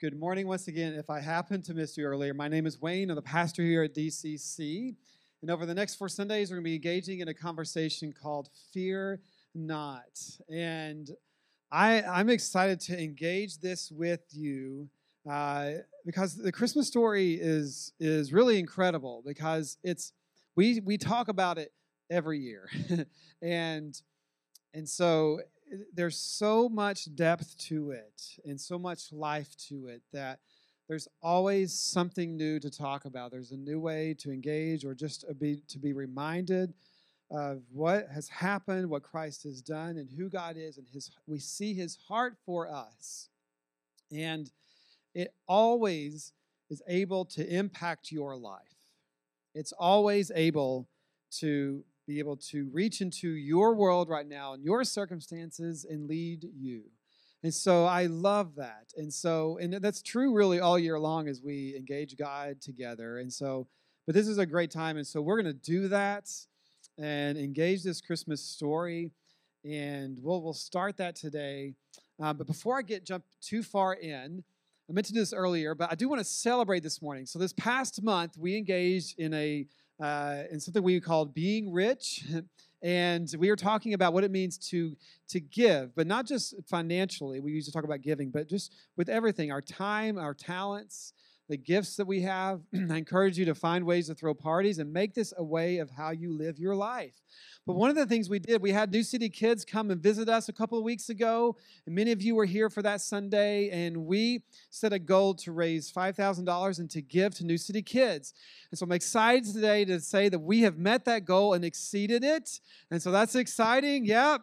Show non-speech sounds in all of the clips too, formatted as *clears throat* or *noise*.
Good morning once again. If I happened to miss you earlier, my name is Wayne. I'm the pastor here at DCC. And over the next four Sundays, we're going to be engaging in a conversation called Fear Not. And I, I'm excited to engage this with you uh, because the Christmas story is, is really incredible because it's we, we talk about it every year. *laughs* and, and so there's so much depth to it and so much life to it that there's always something new to talk about. There's a new way to engage or just be, to be reminded of what has happened, what Christ has done, and who God is, and his we see his heart for us. And it always is able to impact your life. It's always able to be able to reach into your world right now and your circumstances and lead you. And so I love that. And so, and that's true really all year long as we engage God together. And so, but this is a great time. And so we're going to do that and engage this Christmas story. And we'll, we'll start that today. Uh, but before I get jump too far in, I meant to do this earlier, but I do want to celebrate this morning. So this past month, we engaged in a uh, in something we called being rich. *laughs* And we were talking about what it means to, to give, but not just financially. We used to talk about giving, but just with everything our time, our talents, the gifts that we have. *clears throat* I encourage you to find ways to throw parties and make this a way of how you live your life. But one of the things we did, we had New City Kids come and visit us a couple of weeks ago. And many of you were here for that Sunday. And we set a goal to raise $5,000 and to give to New City Kids. And so I'm excited today to say that we have met that goal and exceeded it. And so that's exciting. Yeah.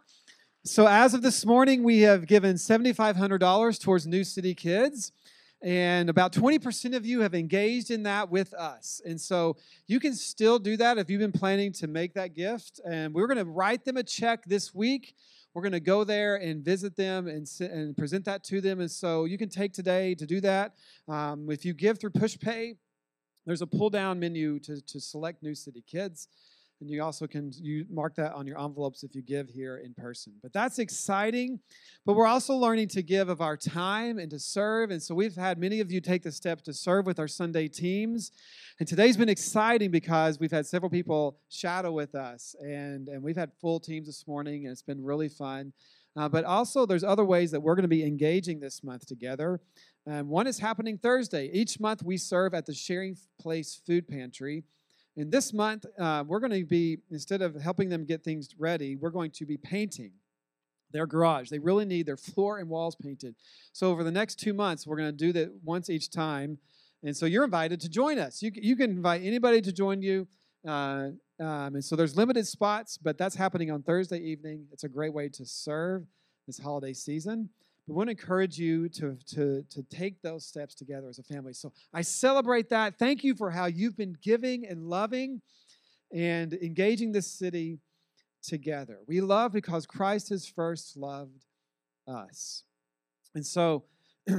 So as of this morning, we have given $7,500 towards New City Kids. And about 20% of you have engaged in that with us. And so you can still do that if you've been planning to make that gift. And we're going to write them a check this week. We're going to go there and visit them and, and present that to them. And so you can take today to do that. Um, if you give through PushPay, there's a pull down menu to, to select New City Kids. And you also can you mark that on your envelopes if you give here in person. But that's exciting. But we're also learning to give of our time and to serve. And so we've had many of you take the step to serve with our Sunday teams. And today's been exciting because we've had several people shadow with us. And, and we've had full teams this morning, and it's been really fun. Uh, but also, there's other ways that we're going to be engaging this month together. And one is happening Thursday. Each month, we serve at the Sharing Place Food Pantry. And this month, uh, we're going to be, instead of helping them get things ready, we're going to be painting their garage. They really need their floor and walls painted. So, over the next two months, we're going to do that once each time. And so, you're invited to join us. You, you can invite anybody to join you. Uh, um, and so, there's limited spots, but that's happening on Thursday evening. It's a great way to serve this holiday season. We want to encourage you to, to, to take those steps together as a family. So I celebrate that. Thank you for how you've been giving and loving and engaging this city together. We love because Christ has first loved us. And so,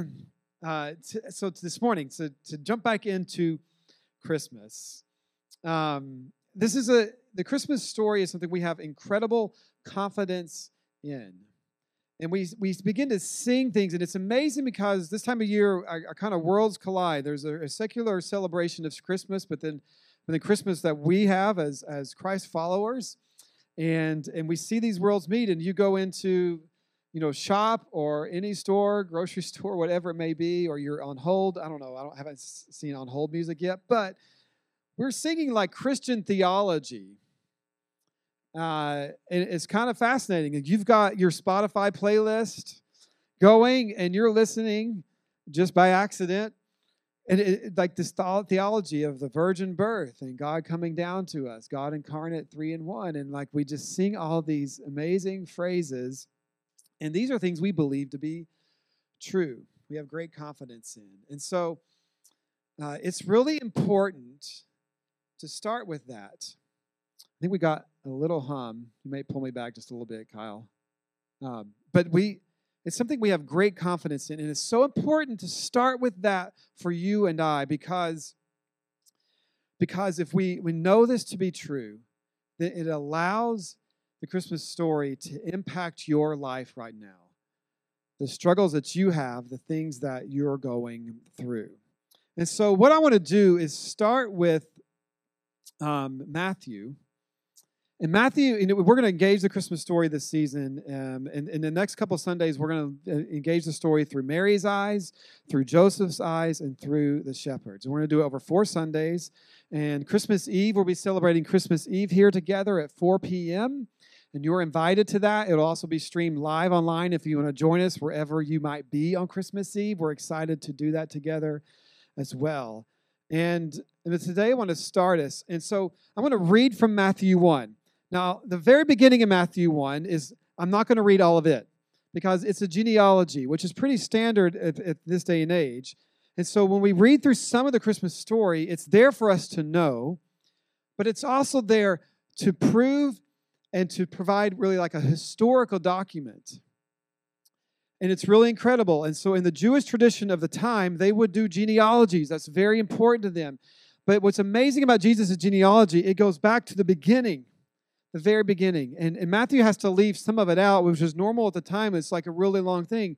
*clears throat* uh, t- so this morning, so to jump back into Christmas, um, this is a the Christmas story is something we have incredible confidence in and we, we begin to sing things and it's amazing because this time of year our, our kind of worlds collide. There's a, a, secular celebration of christmas but then but the christmas that we have as as christ followers and and we see these worlds meet and you go into you know shop or any store grocery *laughs* store whatever it may be or you're on hold. I don't know i don't haven't seen on hold music yet but we're singing like christian theology uh, it's kind of fascinating. You've got your Spotify playlist going, and you're listening just by accident, and it, like this theology of the virgin birth and God coming down to us, God incarnate, three in one, and like we just sing all these amazing phrases, and these are things we believe to be true. We have great confidence in, and so uh, it's really important to start with that. I think we got a little hum. You may pull me back just a little bit, Kyle. Um, but we, it's something we have great confidence in, and it's so important to start with that for you and I because because if we, we know this to be true, then it allows the Christmas story to impact your life right now. the struggles that you have, the things that you're going through. And so, what I want to do is start with um, Matthew. And Matthew, we're going to engage the Christmas story this season. Um, and in the next couple Sundays, we're going to uh, engage the story through Mary's eyes, through Joseph's eyes, and through the shepherds. And we're going to do it over four Sundays. And Christmas Eve, we'll be celebrating Christmas Eve here together at 4 p.m. And you're invited to that. It'll also be streamed live online if you want to join us wherever you might be on Christmas Eve. We're excited to do that together as well. And, and today I want to start us. And so I want to read from Matthew 1. Now, the very beginning of Matthew 1 is, I'm not going to read all of it because it's a genealogy, which is pretty standard at, at this day and age. And so when we read through some of the Christmas story, it's there for us to know, but it's also there to prove and to provide really like a historical document. And it's really incredible. And so, in the Jewish tradition of the time, they would do genealogies. That's very important to them. But what's amazing about Jesus' genealogy, it goes back to the beginning the very beginning. And, and Matthew has to leave some of it out, which was normal at the time. It's like a really long thing.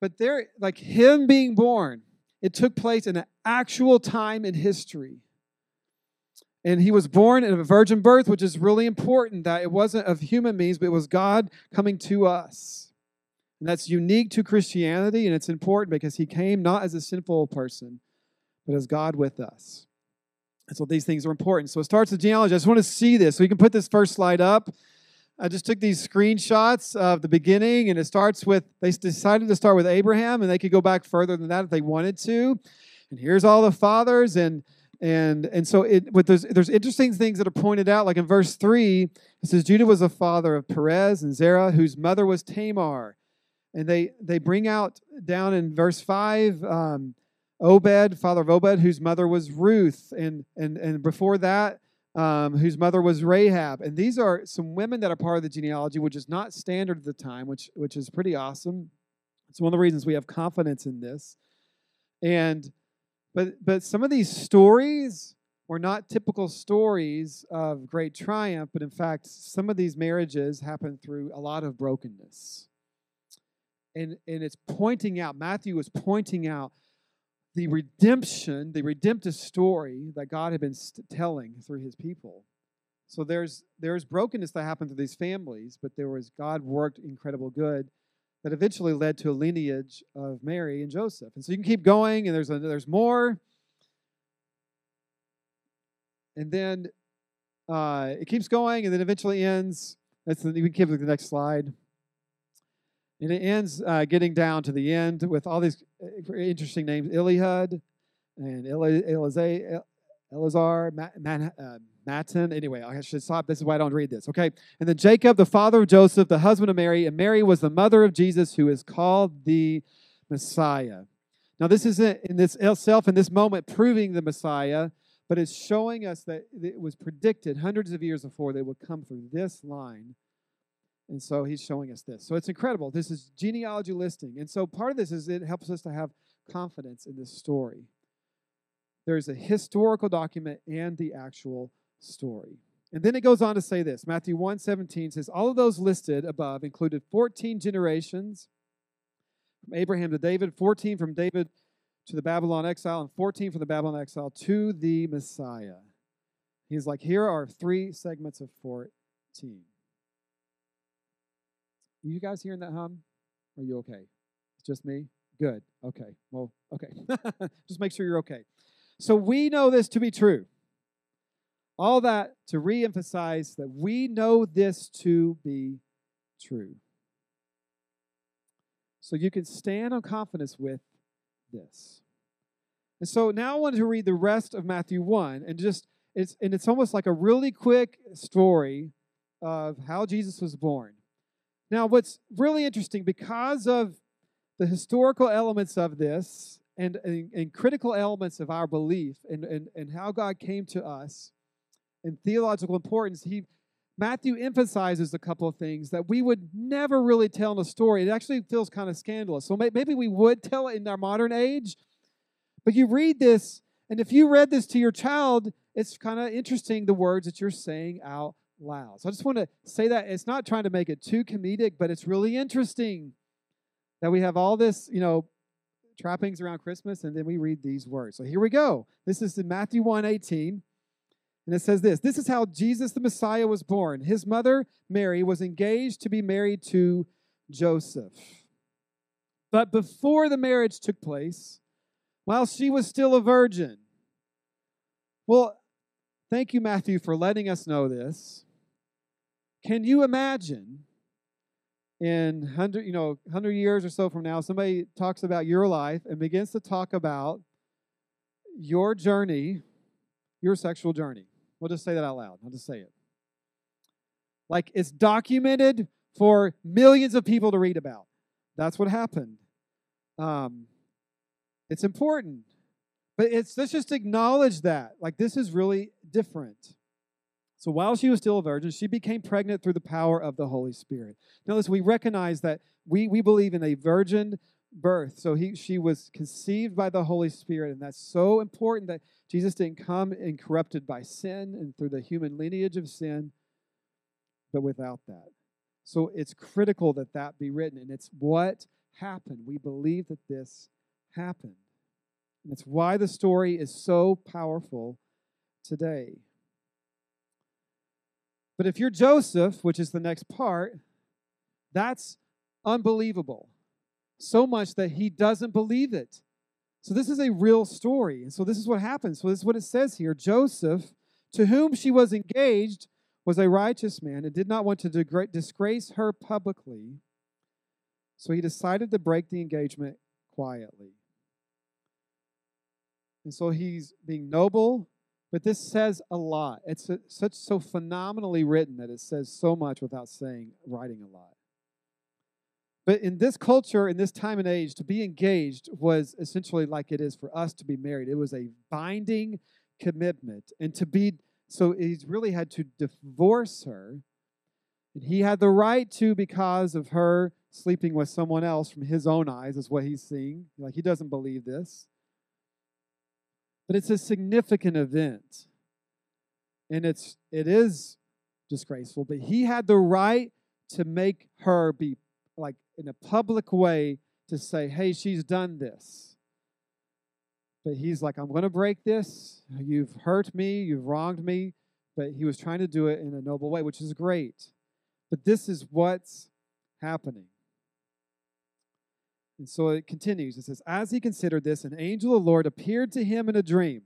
But there, like him being born, it took place in an actual time in history. And he was born in a virgin birth, which is really important that it wasn't of human means, but it was God coming to us. And that's unique to Christianity, and it's important because he came not as a sinful person, but as God with us. And so these things are important. So it starts with genealogy. I just want to see this. So you can put this first slide up. I just took these screenshots of the beginning, and it starts with they decided to start with Abraham, and they could go back further than that if they wanted to. And here's all the fathers, and and and so it with there's there's interesting things that are pointed out. Like in verse three, it says Judah was a father of Perez and Zerah, whose mother was Tamar. And they they bring out down in verse five. Um, Obed, father of Obed, whose mother was Ruth, and and and before that, um, whose mother was Rahab. And these are some women that are part of the genealogy, which is not standard at the time, which which is pretty awesome. It's one of the reasons we have confidence in this. And but but some of these stories were not typical stories of great triumph, but in fact, some of these marriages happened through a lot of brokenness. And and it's pointing out, Matthew was pointing out the redemption, the redemptive story that God had been telling through his people. So there's there's brokenness that happened to these families, but there was God worked incredible good that eventually led to a lineage of Mary and Joseph. And so you can keep going, and there's a, there's more. And then uh, it keeps going, and then eventually ends. That's the, you can keep the next slide. And it ends uh, getting down to the end with all these uh, interesting names Eliud and Elazar, Elazar uh, Matthan. Anyway, I should stop. This is why I don't read this. Okay. And then Jacob, the father of Joseph, the husband of Mary, and Mary was the mother of Jesus, who is called the Messiah. Now, this isn't in this itself, in this moment, proving the Messiah, but it's showing us that it was predicted hundreds of years before they would come through this line and so he's showing us this. So it's incredible. This is genealogy listing. And so part of this is it helps us to have confidence in this story. There's a historical document and the actual story. And then it goes on to say this. Matthew 1 17 says, All of those listed above included 14 generations from Abraham to David, 14 from David to the Babylon exile, and 14 from the Babylon exile to the Messiah. He's like, here are three segments of 14. You guys hearing that hum? Are you okay? It's just me? Good. Okay. Well, okay. *laughs* just make sure you're okay. So we know this to be true. All that to re emphasize that we know this to be true. So you can stand on confidence with this. And so now I wanted to read the rest of Matthew 1 and just it's and it's almost like a really quick story of how Jesus was born. Now, what's really interesting, because of the historical elements of this and, and, and critical elements of our belief and, and, and how God came to us and theological importance, he Matthew emphasizes a couple of things that we would never really tell in a story. It actually feels kind of scandalous. So maybe we would tell it in our modern age, but you read this, and if you read this to your child, it's kind of interesting the words that you're saying out loud. So I just want to say that it's not trying to make it too comedic, but it's really interesting that we have all this, you know, trappings around Christmas, and then we read these words. So here we go. This is in Matthew 1 18. And it says this This is how Jesus the Messiah was born. His mother, Mary, was engaged to be married to Joseph. But before the marriage took place, while she was still a virgin, well, thank you, Matthew, for letting us know this. Can you imagine in 100, you know, 100 years or so from now, somebody talks about your life and begins to talk about your journey, your sexual journey? We'll just say that out loud. I'll just say it. Like it's documented for millions of people to read about. That's what happened. Um, it's important. But it's let's just acknowledge that. Like this is really different. So while she was still a virgin, she became pregnant through the power of the Holy Spirit. Notice we recognize that we, we believe in a virgin birth. So he, she was conceived by the Holy Spirit, and that's so important that Jesus didn't come incorrupted by sin and through the human lineage of sin, but without that. So it's critical that that be written, and it's what happened. We believe that this happened. And it's why the story is so powerful today. But if you're Joseph, which is the next part, that's unbelievable. So much that he doesn't believe it. So this is a real story. And so this is what happens. So this is what it says here Joseph, to whom she was engaged, was a righteous man and did not want to disgrace her publicly. So he decided to break the engagement quietly. And so he's being noble, but this says a lot. It's a, such so phenomenally written that it says so much without saying writing a lot. But in this culture, in this time and age, to be engaged was essentially like it is for us to be married. It was a binding commitment. And to be, so he's really had to divorce her. And he had the right to because of her sleeping with someone else from his own eyes, is what he's seeing. Like he doesn't believe this. But it's a significant event. And it's it is disgraceful, but he had the right to make her be like in a public way to say, hey, she's done this. But he's like, I'm going to break this. You've hurt me. You've wronged me. But he was trying to do it in a noble way, which is great. But this is what's happening. And so it continues. It says, As he considered this, an angel of the Lord appeared to him in a dream.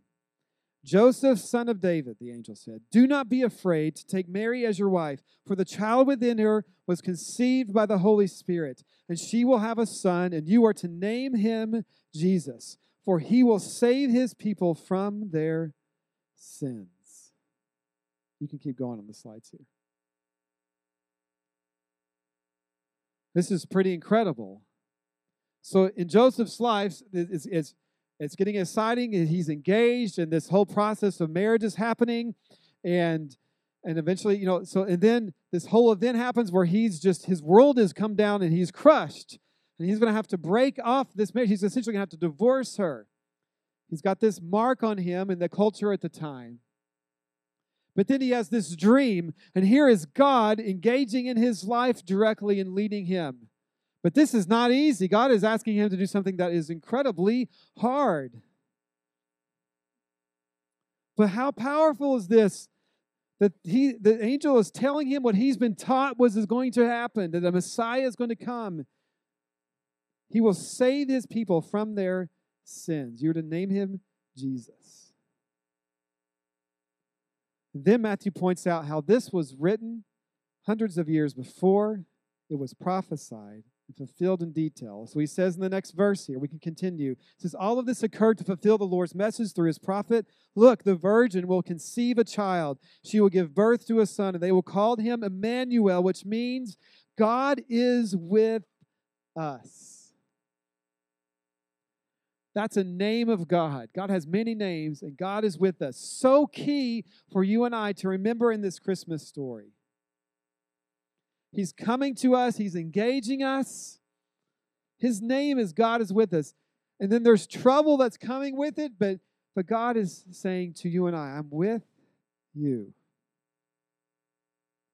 Joseph, son of David, the angel said, Do not be afraid to take Mary as your wife, for the child within her was conceived by the Holy Spirit, and she will have a son, and you are to name him Jesus, for he will save his people from their sins. You can keep going on the slides here. This is pretty incredible. So in Joseph's life, it's, it's, it's getting exciting. He's engaged, and this whole process of marriage is happening. And and eventually, you know, so and then this whole event happens where he's just his world has come down and he's crushed. And he's going to have to break off this marriage. He's essentially going to have to divorce her. He's got this mark on him in the culture at the time. But then he has this dream, and here is God engaging in his life directly and leading him. But this is not easy. God is asking him to do something that is incredibly hard. But how powerful is this? That he, the angel is telling him what he's been taught was is going to happen, that the Messiah is going to come. He will save his people from their sins. You're to name him Jesus. then Matthew points out how this was written hundreds of years before it was prophesied and fulfilled in detail. So he says in the next verse here, we can continue. It says, All of this occurred to fulfill the Lord's message through his prophet. Look, the virgin will conceive a child. She will give birth to a son, and they will call him Emmanuel, which means God is with us. That's a name of God. God has many names, and God is with us. So key for you and I to remember in this Christmas story. He's coming to us, He's engaging us. His name is God is with us. And then there's trouble that's coming with it, but, but God is saying to you and I, I'm with you.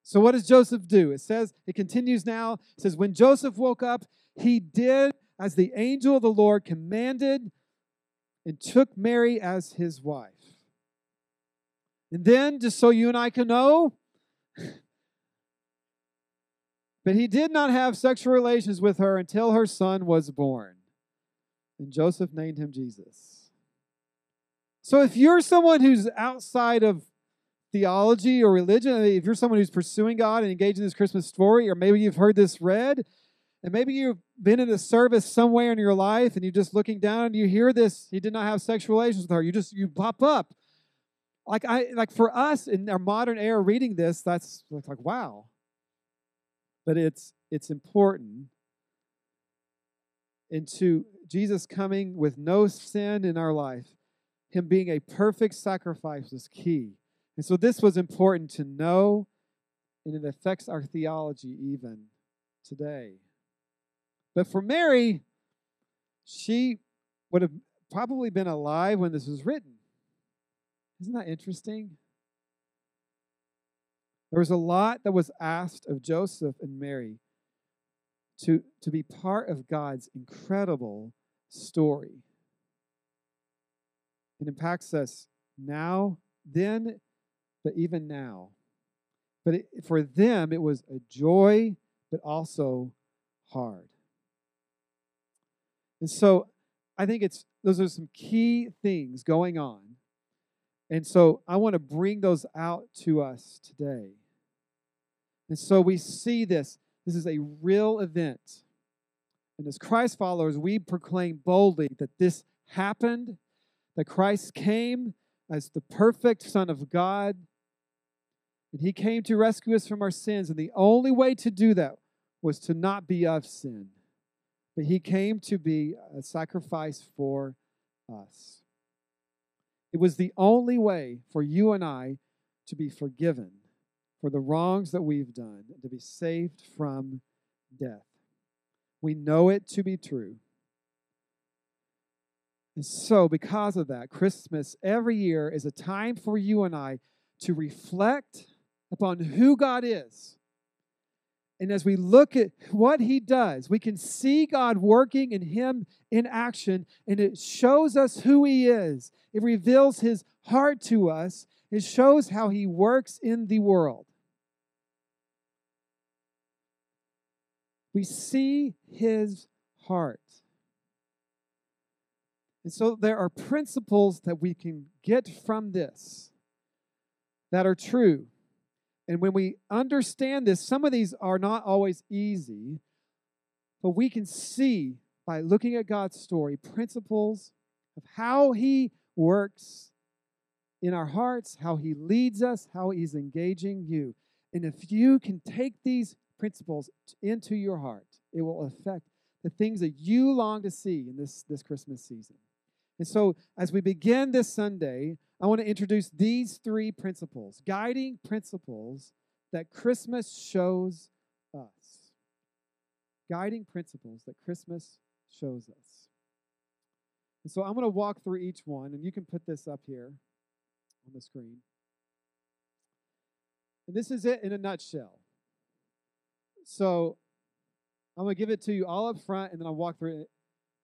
So, what does Joseph do? It says, it continues now. It says, When Joseph woke up, he did as the angel of the Lord commanded and took Mary as his wife. And then, just so you and I can know, but he did not have sexual relations with her until her son was born. And Joseph named him Jesus. So if you're someone who's outside of theology or religion, if you're someone who's pursuing God and engaged in this Christmas story, or maybe you've heard this read, and maybe you've been in a service somewhere in your life and you're just looking down and you hear this, he did not have sexual relations with her. You just you pop up. Like I like for us in our modern era reading this, that's it's like wow. But it's it's important into Jesus coming with no sin in our life, him being a perfect sacrifice was key. And so this was important to know, and it affects our theology even today. But for Mary, she would have probably been alive when this was written. Isn't that interesting? There was a lot that was asked of Joseph and Mary to, to be part of God's incredible story. It impacts us now, then, but even now. But it, for them, it was a joy, but also hard. And so I think it's those are some key things going on. And so I want to bring those out to us today. And so we see this. This is a real event. And as Christ followers, we proclaim boldly that this happened, that Christ came as the perfect Son of God, and He came to rescue us from our sins. And the only way to do that was to not be of sin, but He came to be a sacrifice for us. It was the only way for you and I to be forgiven for the wrongs that we've done to be saved from death. We know it to be true. And so, because of that, Christmas every year is a time for you and I to reflect upon who God is. And as we look at what He does, we can see God working in Him in action, and it shows us who He is. It reveals His heart to us, it shows how He works in the world. We see his heart. And so there are principles that we can get from this that are true. And when we understand this, some of these are not always easy, but we can see by looking at God's story principles of how He works in our hearts, how He leads us, how He's engaging you. And if you can take these principles into your heart, it will affect the things that you long to see in this, this Christmas season. And so, as we begin this Sunday, I want to introduce these three principles, guiding principles that Christmas shows us. Guiding principles that Christmas shows us. And so, I'm going to walk through each one, and you can put this up here on the screen. And this is it in a nutshell. So I'm going to give it to you all up front and then I'll walk through it.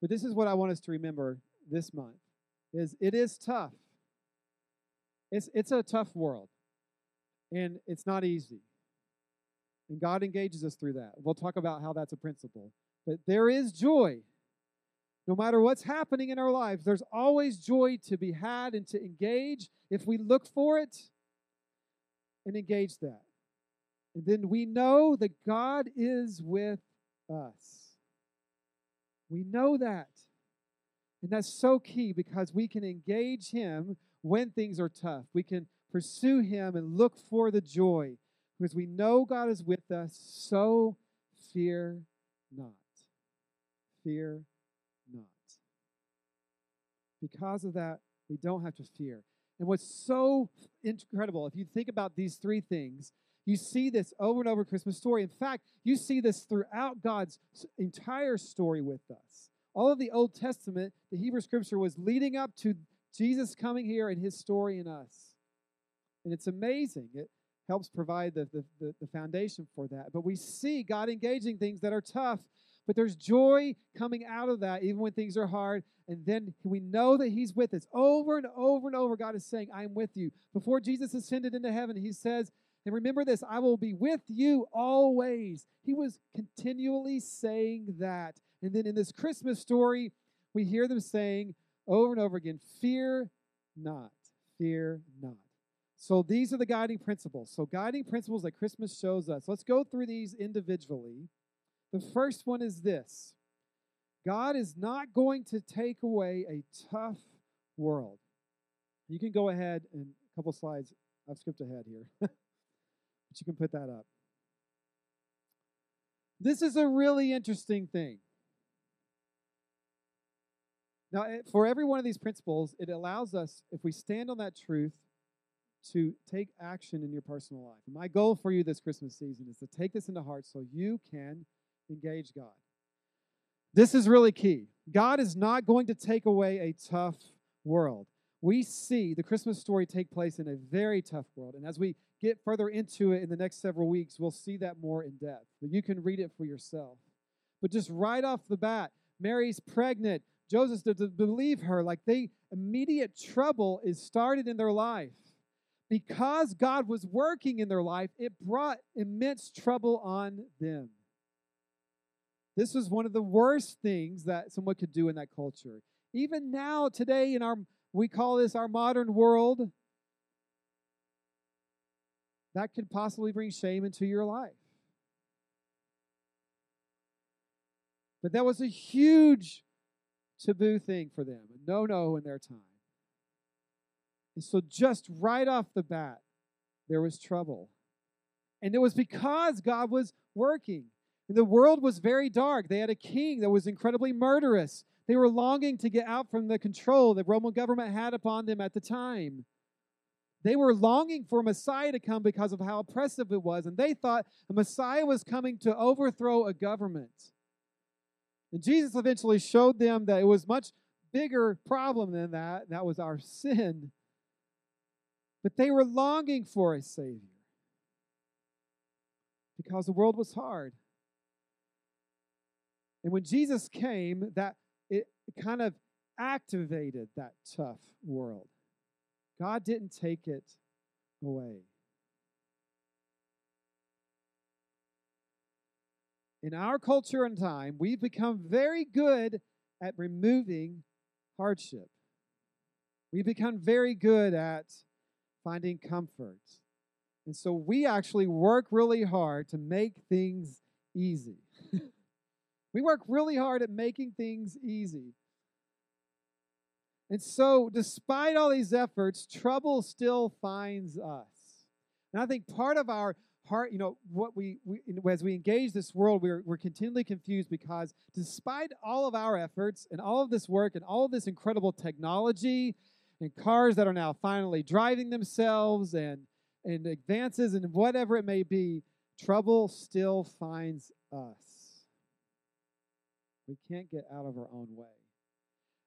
But this is what I want us to remember this month is it is tough. It's it's a tough world. And it's not easy. And God engages us through that. We'll talk about how that's a principle. But there is joy. No matter what's happening in our lives, there's always joy to be had and to engage if we look for it and engage that. And then we know that God is with us. We know that. And that's so key because we can engage Him when things are tough. We can pursue Him and look for the joy because we know God is with us. So fear not. Fear not. Because of that, we don't have to fear. And what's so incredible, if you think about these three things, you see this over and over Christmas story. In fact, you see this throughout God's entire story with us. All of the Old Testament, the Hebrew scripture was leading up to Jesus coming here and his story in us. And it's amazing. It helps provide the, the, the, foundation for that. But we see God engaging things that are tough, but there's joy coming out of that, even when things are hard. And then we know that He's with us. Over and over and over, God is saying, I'm with you. Before Jesus ascended into heaven, He says, and remember this, I will be with you always. He was continually saying that. And then in this Christmas story, we hear them saying over and over again, Fear not, fear not. So these are the guiding principles. So, guiding principles that Christmas shows us. Let's go through these individually. The first one is this God is not going to take away a tough world. You can go ahead and a couple slides. I've skipped ahead here, *laughs* but you can put that up. This is a really interesting thing. Now, eh, for every one of these principles, it allows us, if we stand on that truth, to take action in your personal life. My goal for you this Christmas season is to take this into heart so you can engage God. This is really key. God is not going to take away a tough world. We see the Christmas story take place in a very tough world. And as we get further into it in the next several weeks, we'll see that more in depth. But you can read it for yourself. But just right off the bat, Mary's pregnant. Joseph to, believe her, like they immediate trouble is started in their life. Because God was working in their life, it brought immense trouble on them. This was one of the worst things that someone could do in that culture. Even now, today, in our we call this our modern world, that could possibly bring shame into your life. But that was a huge taboo thing for them, a no no in their time. And so, just right off the bat, there was trouble. And it was because God was working. And the world was very dark. They had a king that was incredibly murderous. They were longing to get out from the control the Roman government had upon them at the time. They were longing for a Messiah to come because of how oppressive it was. And they thought a Messiah was coming to overthrow a government. And Jesus eventually showed them that it was much bigger problem than that. That was our sin. But they were longing for a Savior because the world was hard. And when Jesus came, that it kind of activated that tough world. God didn't take it away. In our culture and time, we've become very good at removing hardship. We've become very good at finding comfort. And so we actually work really hard to make things easy. *laughs* we work really hard at making things easy. And so, despite all these efforts, trouble still finds us. And I think part of our heart, you know, what we, we as we engage this world, we're, we're continually confused because despite all of our efforts and all of this work and all of this incredible technology and cars that are now finally driving themselves and, and advances and whatever it may be, trouble still finds us. We can't get out of our own way.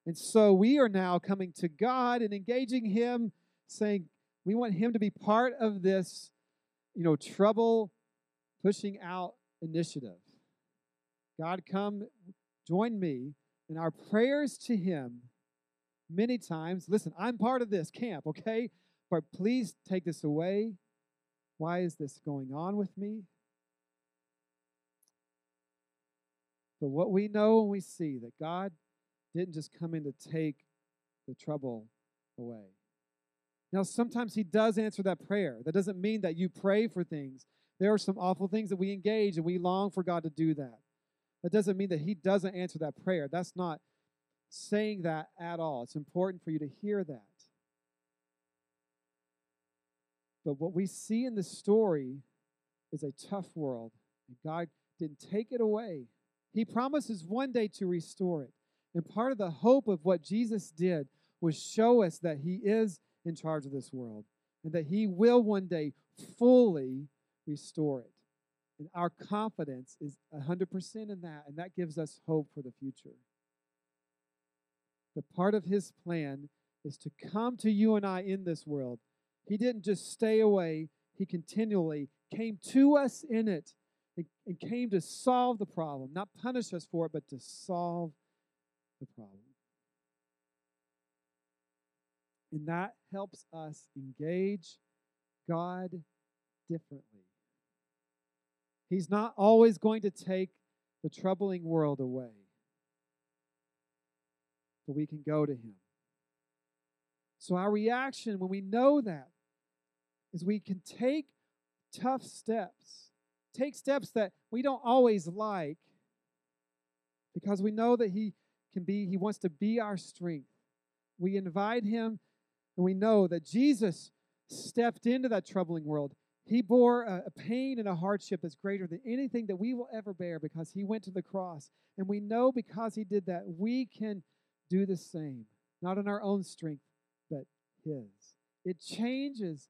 And so we are now coming to God and engaging Him, saying, we want Him to be part of this, you know, trouble pushing out initiative. God, come join me in our prayers to Him many times. Listen, I'm part of this camp, okay? But please take this away. Why is this going on with me? But what we know and we see that God didn't just come in to take the trouble away. Now, sometimes He does answer that prayer. That doesn't mean that you pray for things. There are some awful things that we engage and we long for God to do that. That doesn't mean that He doesn't answer that prayer. That's not saying that at all. It's important for you to hear that. But what we see in the story is a tough world, God didn't take it away. He promises one day to restore it. And part of the hope of what Jesus did was show us that He is in charge of this world and that He will one day fully restore it. And our confidence is 100% in that, and that gives us hope for the future. The part of His plan is to come to you and I in this world. He didn't just stay away, he continually came to us in it and, came to solve the problem, not punish us for it, but to solve the problem. And that helps us engage God differently. He's not always going to take the troubling world away, but we can go to Him. So, our reaction when we know that is we can take tough steps, take steps that we don't always like, because we know that He can be, He wants to be our strength. We invite Him, and we know that Jesus stepped into that troubling world. He bore a, pain and a hardship that's greater than anything that we will ever bear because he went to the cross. And we know because he did that, we can do the same, not in our own strength, but his. It changes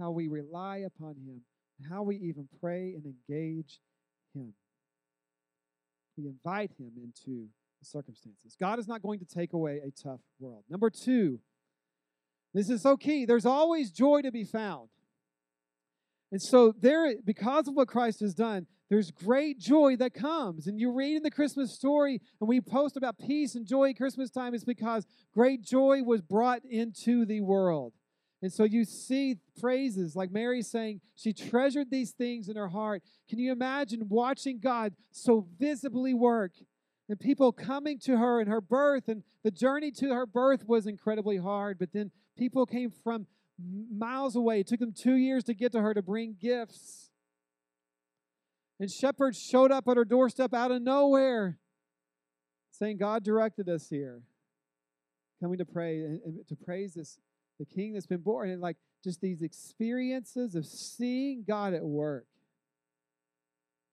how we rely upon him, how we even pray and engage him. We invite him into circumstances. God is not going to take away a tough world. Number two, this is so key. There's always joy to be found. And so there because of what Christ has done, there's great joy that comes. And you read in the Christmas story, and we post about peace and joy at Christmas time, it's because great joy was brought into the world. And so you see phrases like Mary saying she treasured these things in her heart. Can you imagine watching God so visibly work and people coming to her and her birth? And the journey to her birth was incredibly hard, but then people came from miles away. It took them two years to get to her to bring gifts. And shepherds showed up at her doorstep out of nowhere, saying, God directed us here. Coming to pray and, to praise this the king that's been born. And like just these experiences of seeing God at work.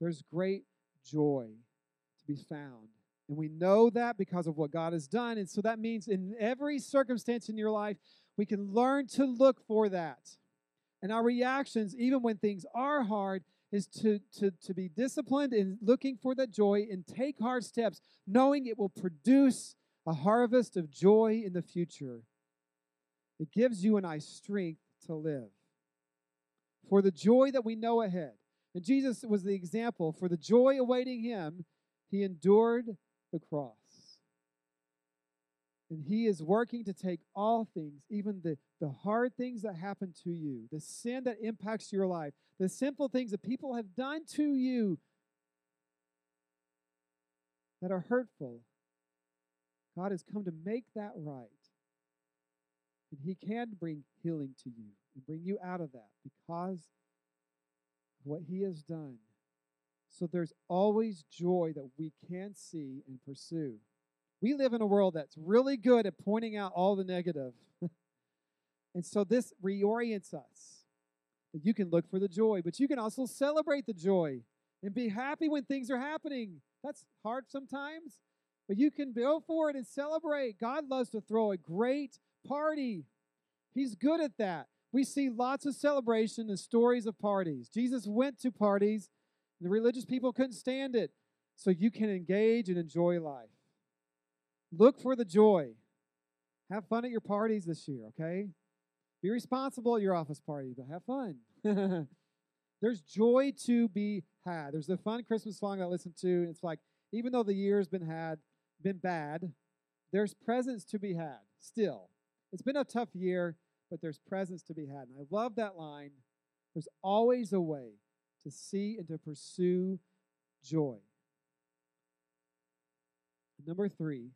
There's great joy to be found. And we know that because of what God has done. And so that means in every circumstance in your life, we can learn to look for that. And our reactions, even when things are hard, is to, to, to be disciplined in looking for that joy and take hard steps, knowing it will produce a harvest of joy in the future. It gives you and I strength to live. For the joy that we know ahead. And Jesus was the example. For the joy awaiting him, he endured the cross. And He is working to take all things, even the, the hard things that happen to you, the sin that impacts your life, the simple things that people have done to you that are hurtful. God has come to make that right. And He can bring healing to you and bring you out of that because of what He has done. So there's always joy that we can see and pursue. We live in a world that's really good at pointing out all the negative. *laughs* and so this reorients us. You can look for the joy, but you can also celebrate the joy and be happy when things are happening. That's hard sometimes, but you can go for it and celebrate. God loves to throw a great party. He's good at that. We see lots of celebration and stories of parties. Jesus went to parties, the religious people couldn't stand it. So you can engage and enjoy life. Look for the joy. Have fun at your parties this year, okay? Be responsible at your office party, but have fun. *laughs* There's joy to be had. There's a fun Christmas song I listen to. It's like, even though the year's been had, been bad, there's presents to be had still. It's been a tough year, but there's presents to be had. And I love that line. There's always a way to see and to pursue joy. Number three,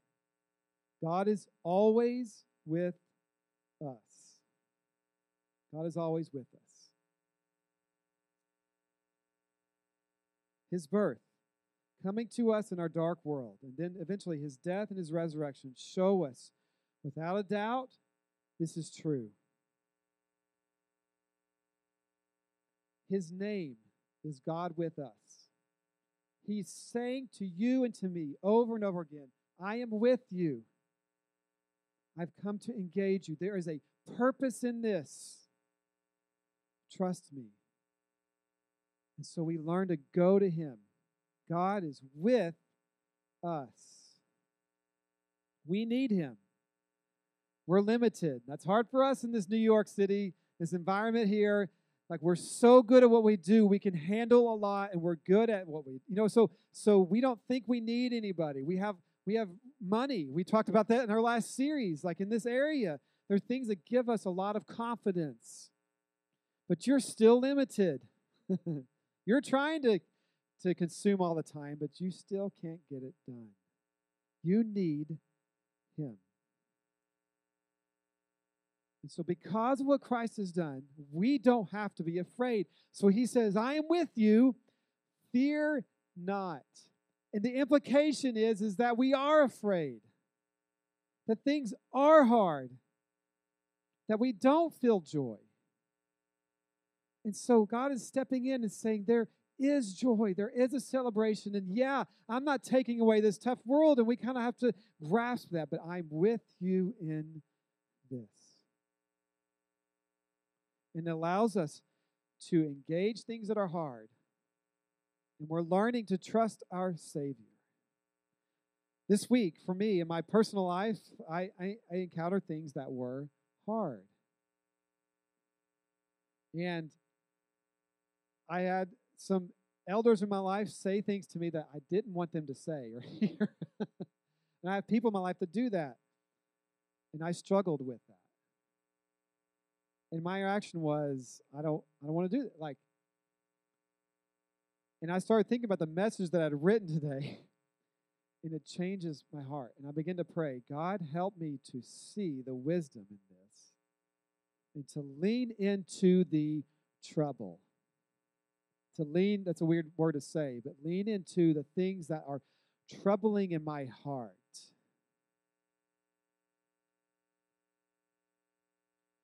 God is always with us. God is always with us. His birth, coming to us in our dark world, and then eventually his death and his resurrection show us without a doubt this is true. His name is God with us. He's saying to you and to me over and over again, I am with you. I've come to engage you. There is a purpose in this. Trust me. And so we learn to go to Him. God is with us. We need Him. We're limited. That's hard for us in this New York City, this environment here. Like we're so good at what we do we can handle a lot and we're good at what we you know so so we don't think we need anybody. We have we have money. We talked about that in our last series like in this area. There are things that give us a lot of confidence. But you're still limited. *laughs* You're trying to to consume all the time but you still can't get it done. You need him and so, because of what Christ has done, we don't have to be afraid. So he says, I am with you, fear not. And the implication is, is that we are afraid, that things are hard, that we don't feel joy. And so God is stepping in and saying, There is joy, there is a celebration. And yeah, I'm not taking away this tough world, and we kind of have to grasp that, but I'm with you in this and allows us to engage things that are hard. And we're learning to trust our Savior. This week, for me, in my personal life, I, I, I encountered things that were hard. And I had some elders in my life say things to me that I didn't want them to say or *laughs* hear. and I have people in my life that do that. And I struggled with that and my reaction was i don't i don't want to do that like and i started thinking about the message that i'd written today *laughs* and it changes my heart and i begin to pray god help me to see the wisdom in this and to lean into the trouble. To lean that's a weird word to say but lean into the things that are troubling in my heart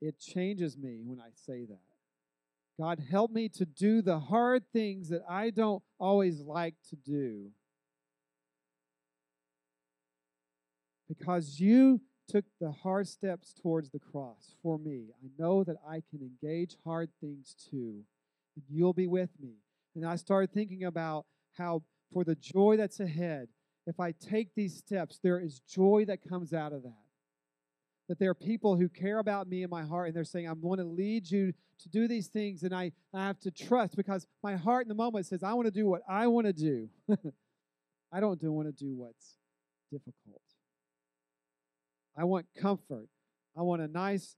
It changes me when I say that. God, help me to do the hard things that I don't always like to do. Because you took the hard steps towards the cross for me. I know that I can engage hard things too, and you'll be with me. And I started thinking about how, for the joy that's ahead, if I take these steps, there is joy that comes out of that that there are people who care about me in my heart and they're saying, I'm going to lead you to do these things. And I, I have to trust because my heart in the moment says, I want to do what I want to do. *laughs* I don't do, want to do what's difficult. I want comfort. I want a nice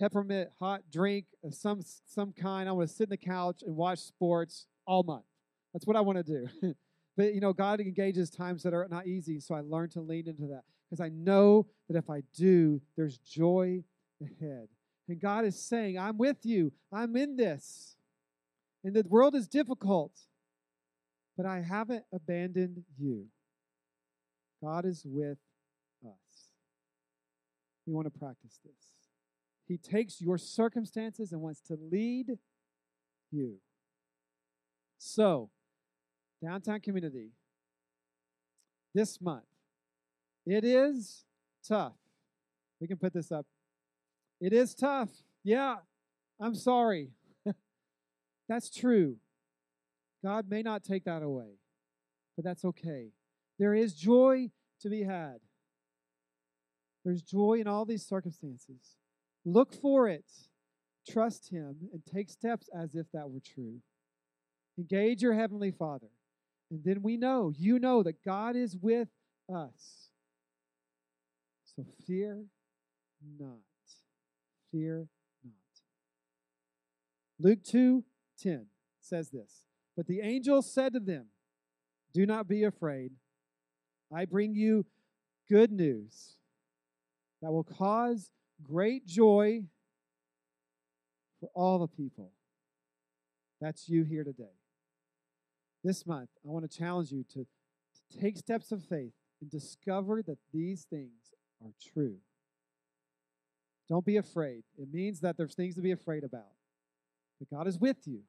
peppermint hot drink of some, some kind. I want to sit in the couch and watch sports all month. That's what I want to do. *laughs* but, you know, God engages times that are not easy, so I learn to lean into that because I know that if I do, there's joy ahead. And God is saying, I'm with you, I'm in this. And the world is difficult, but I haven't abandoned you. God is with us. We want to practice this. He takes your circumstances and wants to lead you. So, downtown community, this month, it is tough. We can put this up. It is tough. Yeah, I'm sorry. *laughs* that's true. God may not take that away, but that's okay. There is joy to be had. There's joy in all these circumstances. Look for it, trust Him, and take steps as if that were true. Engage your Heavenly Father. And then we know, you know, that God is with us. So fear not. Fear not. Luke 2 10 says this But the angel said to them, Do not be afraid. I bring you good news that will cause great joy for all the people. That's you here today. This month, I want to challenge you to, to take steps of faith and discover that these things are true. Don't be afraid. It means that there's things to be afraid about. But God is with you,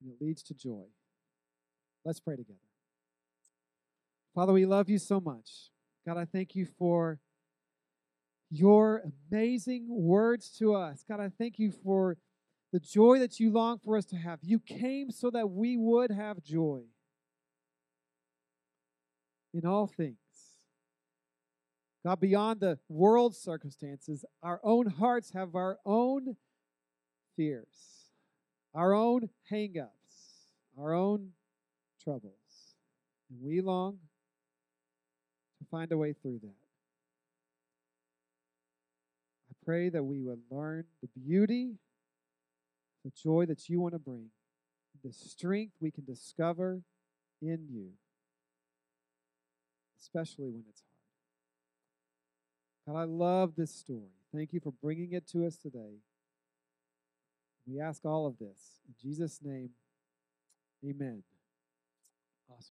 and it leads to joy. Let's pray together. Father, we love you so much. God, I thank you for your amazing words to us. God, I thank you for the joy that you long for us to have. You came so that we would have joy in all things. God, beyond the world circumstances, our own hearts have our own fears, our own hang-ups, our own troubles. And we long to find a way through that. I pray that we would learn the beauty, the joy that you want to bring, the strength we can discover in you, especially when it's hard. God, I love this story. Thank you for bringing it to us today. We ask all of this in Jesus' name. Amen. Awesome.